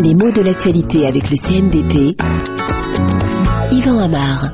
Les mots de l'actualité avec le CNDP. Yvan Amar.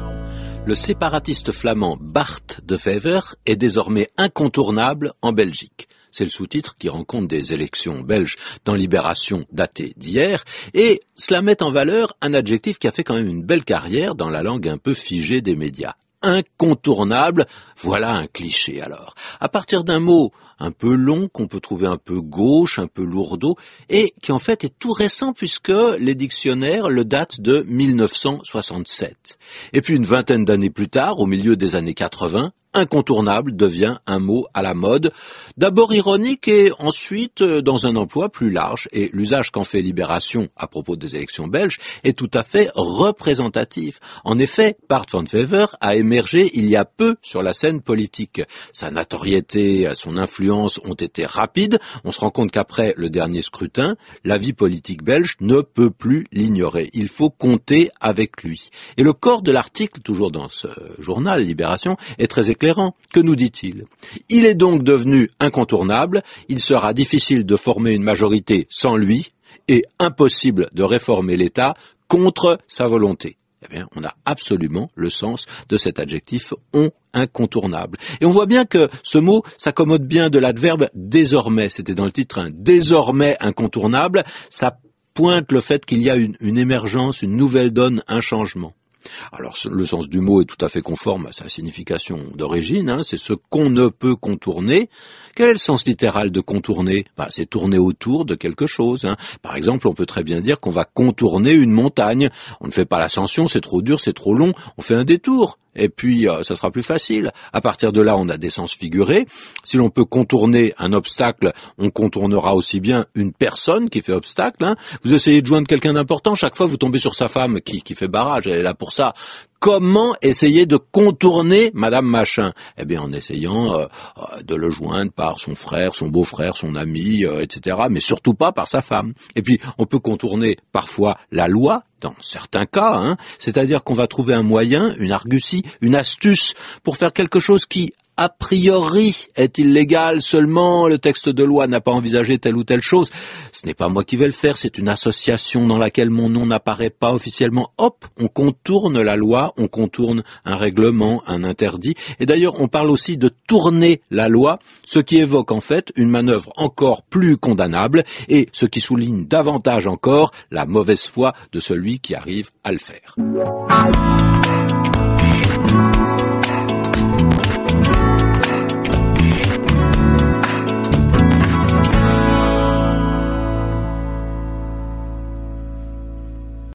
Le séparatiste flamand Bart de Fever est désormais incontournable en Belgique. C'est le sous-titre qui rend compte des élections belges dans Libération datée d'hier, et cela met en valeur un adjectif qui a fait quand même une belle carrière dans la langue un peu figée des médias. Incontournable, voilà un cliché alors. À partir d'un mot un peu long, qu'on peut trouver un peu gauche, un peu lourdeau, et qui en fait est tout récent puisque les dictionnaires le datent de 1967. Et puis une vingtaine d'années plus tard, au milieu des années 80, incontournable devient un mot à la mode, d'abord ironique et ensuite euh, dans un emploi plus large. Et l'usage qu'en fait Libération à propos des élections belges est tout à fait représentatif. En effet, Bart van Fever a émergé il y a peu sur la scène politique. Sa notoriété, son influence ont été rapides. On se rend compte qu'après le dernier scrutin, la vie politique belge ne peut plus l'ignorer. Il faut compter avec lui. Et le corps de l'article, toujours dans ce journal Libération, est très que nous dit-il Il est donc devenu incontournable, il sera difficile de former une majorité sans lui, et impossible de réformer l'État contre sa volonté. Eh bien, on a absolument le sens de cet adjectif on incontournable. Et on voit bien que ce mot s'accommode bien de l'adverbe désormais. C'était dans le titre, un désormais incontournable. Ça pointe le fait qu'il y a une émergence, une nouvelle donne, un changement. Alors le sens du mot est tout à fait conforme à sa signification d'origine, hein, c'est ce qu'on ne peut contourner. Quel est le sens littéral de contourner? Bah, C'est tourner autour de quelque chose. Hein. Par exemple, on peut très bien dire qu'on va contourner une montagne. On ne fait pas l'ascension, c'est trop dur, c'est trop long, on fait un détour et puis euh, ça sera plus facile. À partir de là, on a des sens figurés. Si l'on peut contourner un obstacle, on contournera aussi bien une personne qui fait obstacle. Hein. Vous essayez de joindre quelqu'un d'important, chaque fois vous tombez sur sa femme qui, qui fait barrage, elle est là pour ça comment essayer de contourner Madame Machin? Eh bien, en essayant euh, euh, de le joindre par son frère, son beau-frère, son ami, euh, etc. Mais surtout pas par sa femme. Et puis, on peut contourner parfois la loi, dans certains cas, hein, c'est-à-dire qu'on va trouver un moyen, une argutie, une astuce pour faire quelque chose qui, a priori est illégal, seulement le texte de loi n'a pas envisagé telle ou telle chose. Ce n'est pas moi qui vais le faire, c'est une association dans laquelle mon nom n'apparaît pas officiellement. Hop, on contourne la loi, on contourne un règlement, un interdit. Et d'ailleurs, on parle aussi de tourner la loi, ce qui évoque en fait une manœuvre encore plus condamnable et ce qui souligne davantage encore la mauvaise foi de celui qui arrive à le faire.